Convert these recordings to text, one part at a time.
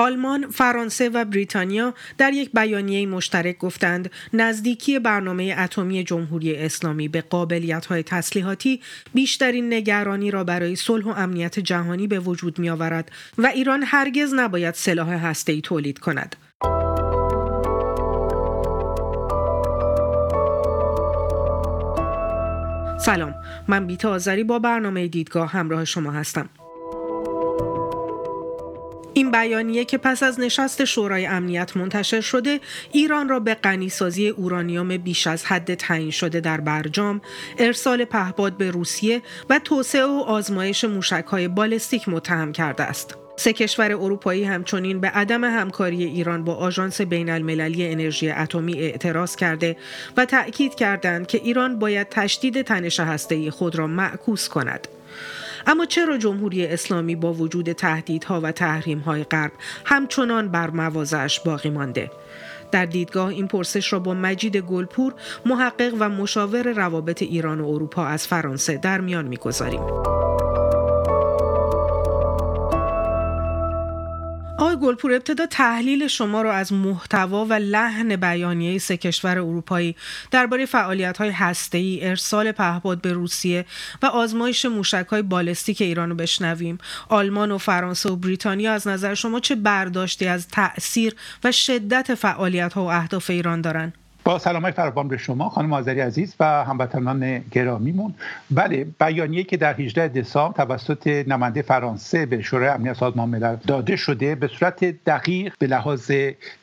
آلمان، فرانسه و بریتانیا در یک بیانیه مشترک گفتند نزدیکی برنامه اتمی جمهوری اسلامی به های تسلیحاتی بیشترین نگرانی را برای صلح و امنیت جهانی به وجود می آورد و ایران هرگز نباید سلاح ای تولید کند. سلام من بیتا آذری با برنامه دیدگاه همراه شما هستم این بیانیه که پس از نشست شورای امنیت منتشر شده ایران را به غنیسازی اورانیوم بیش از حد تعیین شده در برجام ارسال پهپاد به روسیه و توسعه و آزمایش موشکهای بالستیک متهم کرده است سه کشور اروپایی همچنین به عدم همکاری ایران با آژانس بین المللی انرژی اتمی اعتراض کرده و تأکید کردند که ایران باید تشدید تنش هسته‌ای خود را معکوس کند. اما چرا جمهوری اسلامی با وجود تهدیدها و تحریم‌های غرب همچنان بر موازش باقی مانده؟ در دیدگاه این پرسش را با مجید گلپور محقق و مشاور روابط ایران و اروپا از فرانسه در میان می‌گذاریم. آقای گلپور ابتدا تحلیل شما را از محتوا و لحن بیانیه سه کشور اروپایی درباره فعالیت های ای ارسال پهپاد به روسیه و آزمایش موشک های بالستیک ایران رو بشنویم. آلمان و فرانسه و بریتانیا از نظر شما چه برداشتی از تاثیر و شدت فعالیت ها و اهداف ایران دارند سلام های فراوان به شما خانم آذری عزیز و هموطنان گرامیمون. بله بیانیه که در 18 دسامبر توسط نماینده فرانسه به شورای امنیت سازمان ملل داده شده به صورت دقیق به لحاظ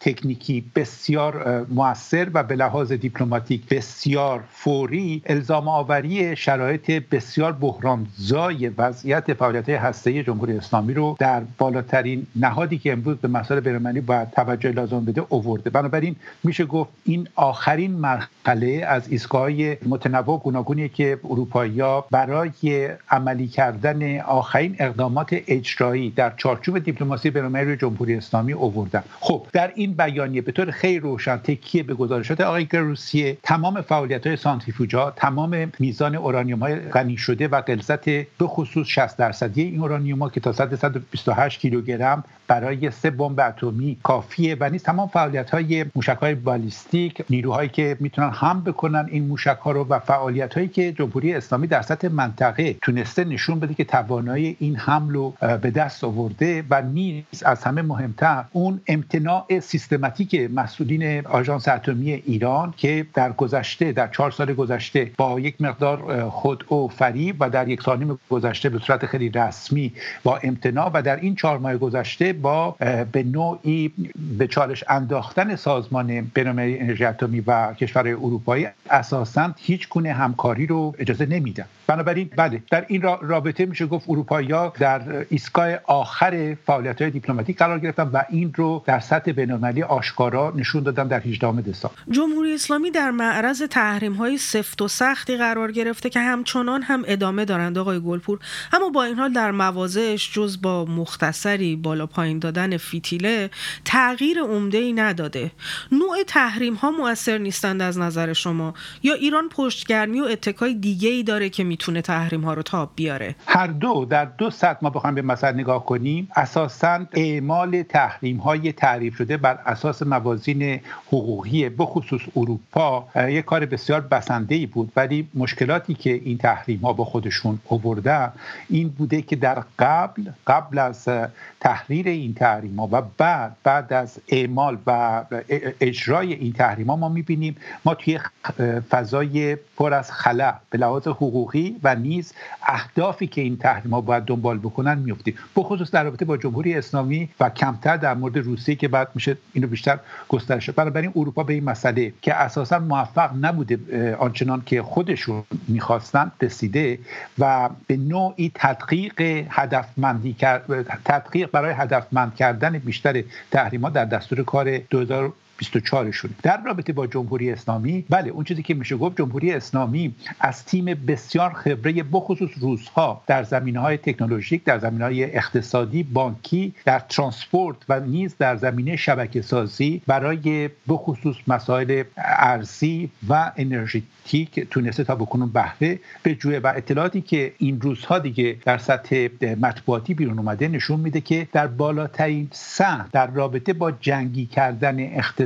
تکنیکی بسیار موثر و به لحاظ دیپلماتیک بسیار فوری الزام آوری شرایط بسیار بحرانزای وضعیت فعالیت هسته جمهوری اسلامی رو در بالاترین نهادی که امروز به مسائل بین‌المللی باید توجه لازم بده اوورده. بنابراین میشه گفت این آخرین مرحله از ایستگاه متنوع گوناگونی که اروپایی برای عملی کردن آخرین اقدامات اجرایی در چارچوب دیپلماسی بین‌المللی جمهوری اسلامی اووردن خب در این بیانیه به طور خیلی روشن تکیه به گزارشات آقای روسیه تمام فعالیت های سانتریفوژا تمام میزان اورانیوم های غنی شده و غلظت به خصوص 60 درصدی این اورانیوم ها که تا 128 کیلوگرم برای سه بمب اتمی کافیه و نیز تمام فعالیت های موشک های بالیستیک نیروهایی که می‌تونن هم بکنن این موشک ها رو و فعالیت هایی که جمهوری اسلامی در سطح منطقه تونسته نشون بده که توانایی این حمل رو به دست آورده و نیز از همه مهمتر اون امتناع سیستماتیک مسئولین آژانس اتمی ایران که در گذشته در چهار سال گذشته با یک مقدار خود او فریب و در یک سال گذشته به صورت خیلی رسمی با امتناع و در این چهار ماه گذشته با به نوعی به چالش انداختن سازمان بینالمللی انرژی اتمی و کشورهای اروپایی اساسا هیچ گونه همکاری رو اجازه نمیدن. بنابراین بله در این رابطه میشه گفت اروپایی در ایستگاه آخر فعالیت های دیپلماتیک قرار گرفتن و این رو در سطح بینالمللی آشکارا نشون دادن در 18 دسامبر. جمهوری اسلامی در معرض تحریم های سفت و سختی قرار گرفته که همچنان هم ادامه دارند آقای گلپور. اما با این حال در موازهش جز با مختصری بالا پایین دادن فیتیله تغییر عمده ای نداده. نوع تحریم ها مؤثر نیستند از نظر شما؟ یا ایران پشتگرمی و اتکای دیگه ای داره که می‌تونه تحریم ها رو تاب بیاره؟ هر دو در دو سطح ما بخوایم به مسئله نگاه کنیم. اساسا اعمال تحریم های تعریف شده بر اساس موازین حقوقی به خصوص اروپا یک کار بسیار بسنده ای بود. ولی مشکلاتی که این تحریم ها با خودشون آورده این بوده که در قبل قبل از تحریر این تحریم ها و بعد بعد از اعمال و اجرای این تحریم ها ما می‌بینیم ما توی فضای پر از خلا به لحاظ حقوقی و نیز اهدافی که این تحریم ها باید دنبال بکنن میفتیم بخصوص در رابطه با جمهوری اسلامی و کمتر در مورد روسیه که بعد میشه اینو بیشتر گسترش بنابراین اروپا به این مسئله که اساسا موفق نبوده آنچنان که خودشون می‌خواستن رسیده و به نوعی تدقیق هدفمندی تدقیق برای هدفمند کردن بیشتر تحریما در دستور کار 2000 24 شون در رابطه با جمهوری اسلامی بله اون چیزی که میشه گفت جمهوری اسلامی از تیم بسیار خبره بخصوص روزها در زمینه های تکنولوژیک در زمینه های اقتصادی بانکی در ترانسپورت و نیز در زمینه شبکه سازی برای بخصوص مسائل ارزی و انرژیتیک تونسته تا بکنون بهره به جوه و اطلاعاتی که این روزها دیگه در سطح مطبوعاتی بیرون اومده نشون میده که در بالاترین سطح در رابطه با جنگی کردن اقتصاد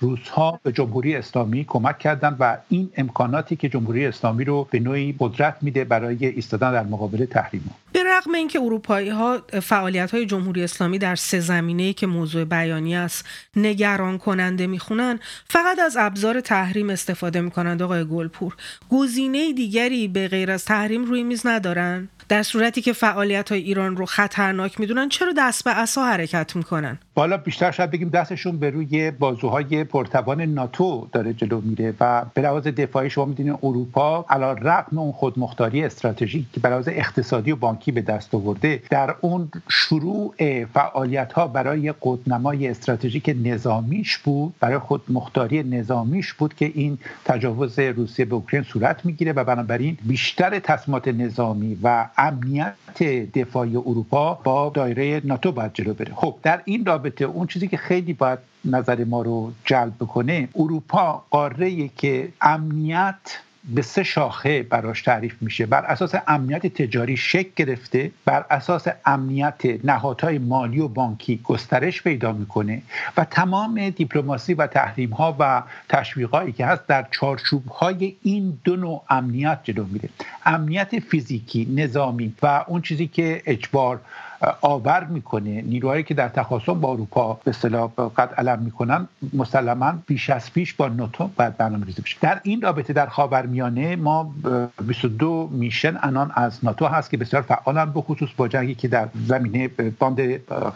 روزها به جمهوری اسلامی کمک کردن و این امکاناتی که جمهوری اسلامی رو به نوعی قدرت میده برای ایستادن در مقابل تحریم به رغم اینکه اروپایی ها فعالیت های جمهوری اسلامی در سه زمینه که موضوع بیانی است نگران کننده می‌خونن فقط از ابزار تحریم استفاده می‌کنند آقای گلپور. گزینه دیگری به غیر از تحریم روی میز ندارن. در صورتی که فعالیت های ایران رو خطرناک می‌دونن چرا دست به عصا حرکت می‌کنن؟ بالا بیشتر شاید بگیم دستشون به روی بازوهای پرتوان ناتو داره جلو میره و به لحاظ دفاعی شما می‌دونید اروپا علا رقم اون خودمختاری استراتژیک که به لحاظ اقتصادی و بانکی به دست آورده در اون شروع فعالیت ها برای قدنمای استراتژیک نظامیش بود برای خودمختاری نظامیش بود که این تجاوز روسیه به اوکراین صورت می‌گیره و بنابراین بیشتر تصمیمات نظامی و امنیت دفاعی اروپا با دایره ناتو باید جلو بره. خب در این رابطه اون چیزی که خیلی باید نظر ما رو جلب بکنه اروپا قاره که امنیت به سه شاخه براش تعریف میشه. بر اساس امنیت تجاری شکل گرفته بر اساس امنیت نهادهای مالی و بانکی گسترش پیدا می‌کنه و تمام دیپلماسی و تحریم ها و تشویقایی که هست در چارچوب های این دو نوع امنیت جلو میره. امنیت فیزیکی نظامی و اون چیزی که اجبار آور می‌کنه نیروهایی که در تخاصم با اروپا به اصطلاح قد علم می‌کنن مسلما بیش از پیش با ناتو باید برنامه ریزی بشه. در این رابطه در خاورمیانه ما 22 میشن انان از ناتو هست که بسیار فعالن به خصوص با جنگی که در زمینه باند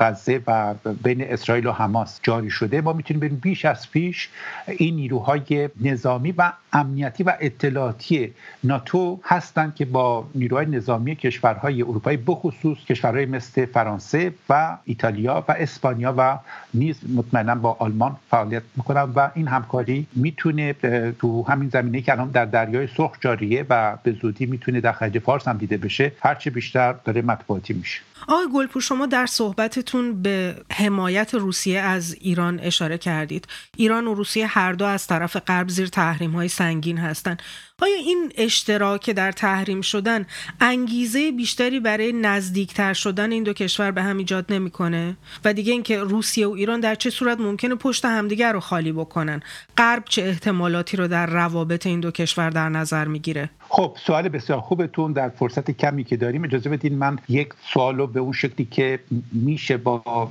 غزه و بین اسرائیل و حماس جاری شده. ما می‌تونیم بریم بیش از پیش این نیروهای نظامی و امنیتی و اطلاعاتی ناتو هستند که با نیروهای نظامی کشورهای اروپایی بخصوص کشورهای مثل فرانسه و ایتالیا و اسپانیا و نیز مطمئنا با آلمان فعالیت می‌کنن و این همکاری می‌تونه تو همین زمینه که الان در دریای سرخ جاریه و به زودی می‌تونه در خلیج فارس هم دیده بشه هرچی بیشتر داره مطبوعاتی میشه. آقای گلپور شما در صحبتتون به حمایت روسیه از ایران اشاره کردید. ایران و روسیه هر دو از طرف غرب زیر تحریم های سنگین هستند. آیا این اشتراک در تحریم شدن انگیزه بیشتری برای نزدیکتر شدن این دو کشور به هم ایجاد نمی‌کنه؟ و دیگه اینکه روسیه و ایران در چه صورت ممکنه پشت همدیگر رو خالی بکنن؟ غرب چه احتمالاتی رو در روابط این دو کشور در نظر می‌گیره؟ خب سوال بسیار خوبتون. در فرصت کمی که داریم اجازه بدین من یک سوال رو به اون شکلی که میشه با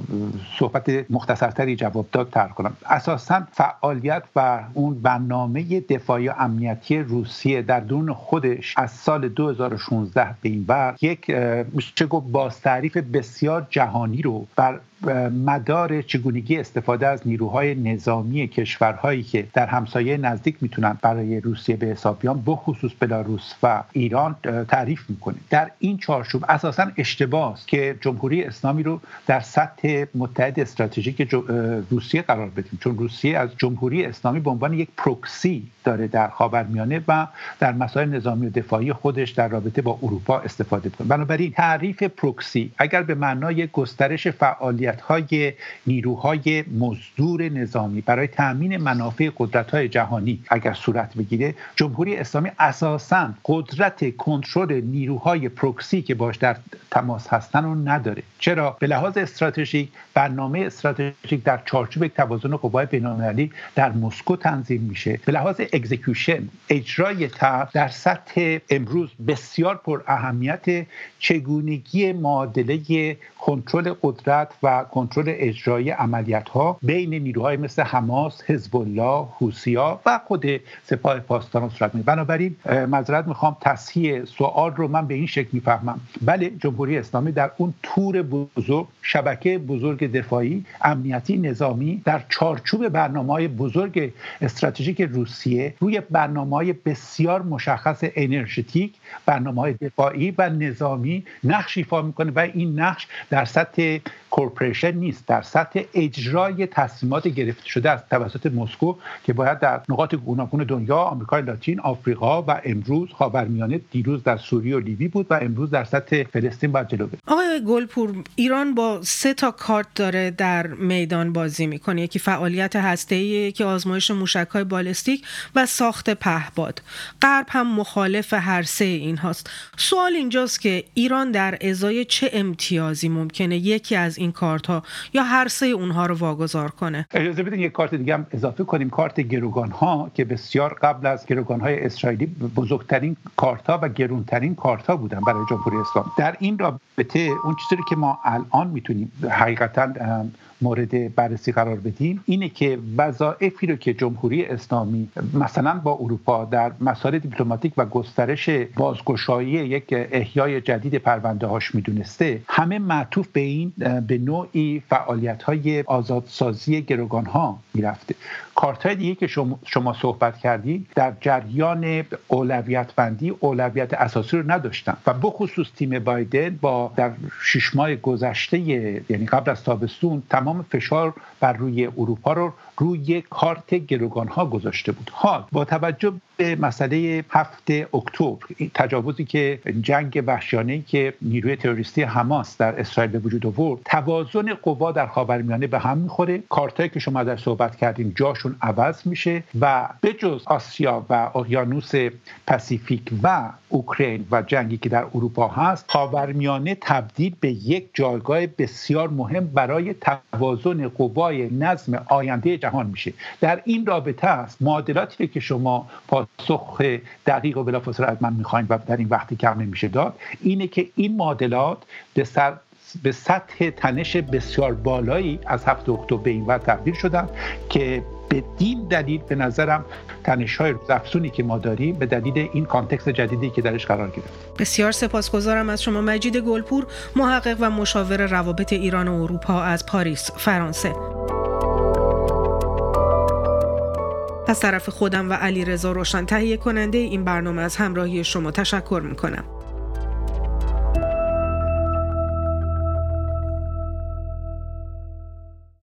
صحبت مختصرتری جواب داد تر کنم. اساسا فعالیت و اون برنامه دفاعی و امنیتی روسیه در درون خودش از سال 2016 به این بر یک میشه گفت بازتعریف بسیار جهانی رو بر مدار چگونگی استفاده از نیروهای نظامی کشورهایی که در همسایه نزدیک می‌تونن برای روسیه به حساب بیان بخصوص بلاروس و ایران تعریف می‌کنه. در این چارچوب اساسا اشتباه است که جمهوری اسلامی رو در سطح متحد استراتژیک روسیه قرار بدیم. چون روسیه از جمهوری اسلامی به عنوان یک پروکسی داره در خاورمیانه و در مسائل نظامی و دفاعی خودش در رابطه با اروپا استفاده می‌کنه. بنابراین تعریف پروکسی اگر به معنای گسترش فعالیت های نیروهای مزدور نظامی برای تامین منافع قدرت های جهانی. اگر صورت بگیره جمهوری اسلامی اساسا قدرت کنترل نیروهای پروکسی که باش در تماس هستن رو نداره. چرا؟ به لحاظ استراتژیک برنامه استراتژیک در چارچوب توازن قوای بین‌المللی در مسکو تنظیم میشه. به لحاظ اکزیکیوشن اجرای طرح در سطح امروز بسیار پر اهمیت چگونگی معادله کنترل قدرت و کنترل اجرایی عملیات ها بین نیروهای مثل حماس، حزب الله، حوسیا و خود سپاه پاسداران صورت می‌گیره. بنابراین معذرت می‌خوام تصحیح سوال رو من به این شکل می‌فهمم. بله جمهوری اسلامی در اون تور بزرگ شبکه بزرگ دفاعی امنیتی نظامی در چارچوب برنامه های بزرگ استراتژیک روسیه روی برنامه های بسیار مشخص energetic برنامه های دفاعی و نظامی نقش ایفا می‌کنه و این نقش در سطح corporate expression نیست. در سطح اجرای تصمیمات گرفته شده از توسط مسکو که باید در نقاط گوناگون دنیا آمریکای لاتین آفریقا و امروز خاورمیانه دیروز در سوریه و لیبی بود و امروز در سطح فلسطین باید جلو آقای گلپور ایران با سه تا کارت داره در میدان بازی می‌کنه. یکی فعالیت هسته‌ای یکی آزمایش موشک‌های بالستیک و ساخت پهباد غرب هم مخالف هر سه این هاست. سوال اینجاست که ایران در ازای چه امتیازی ممکنه؟ یکی از این کارت ها یا هر سه اونها رو واگذار کنه. اجازه بدین یک کارت دیگه هم اضافه کنیم. کارت گروگان ها که بسیار قبل از گروگان های اسرائیلی بزرگترین کارت ها و گرونترین کارت ها بودن برای جمهوری اسلام. در این رابطه اون چیزی که ما الان می‌تونیم حقیقتا مورد بررسی قرار بدیم اینه که وظایفی رو که جمهوری اسلامی مثلا با اروپا در مسائل دیپلماتیک و گسترش بازگشایی یک احیای جدید پرونده هاش می‌دونسته همه معطوف به این به نوعی فعالیت های آزادسازی گروگان ها می‌رفته. کارت های دیگه که شما, صحبت کردید در جریان اولویت بندی اولویت اساسی رو نداشتن و بخصوص تیم بایدن با در شش ماه گذشته یعنی قبل از تابستون تمام فشار بر روی اروپا رو روی کارت گروگان ها گذاشته بود. حال با توجه به مسئله هفت اکتبر تجاوزی که جنگ وحشیانه که نیروی تروریستی حماس در اسرائیل به وجود آورد توازن قوا در خاورمیانه به هم می‌خوره. کارتایی که شما در صحبت کردیم جاشون عوض میشه و به جز آسیا و اقیانوس پسیفیک و اوکراین و جنگی که در اروپا هست خاورمیانه تبدیل به یک جایگاه بسیار مهم برای توازن قوای نظم آینده جهان میشه. در این رابطه است معادلاتی که شما پاسخ دقیق و بلافاصله از من می‌خواین و در این وقتی کم نمیشه داد اینه که این معادلات به سر به سطح تنش بسیار بالایی از هفت اکتبر به این وقت تبدیل شدن که بدین دلیل به نظرم تنش های افزونی که ما داریم به دلیل این context جدیدی که درش قرار گرفت. بسیار سپاسگزارم از شما مجید گلپور محقق و مشاور روابط ایران و اروپا از پاریس فرانسه. از طرف خودم و علی رضا روشن تهیه کننده این برنامه از همراهی شما تشکر می‌کنم.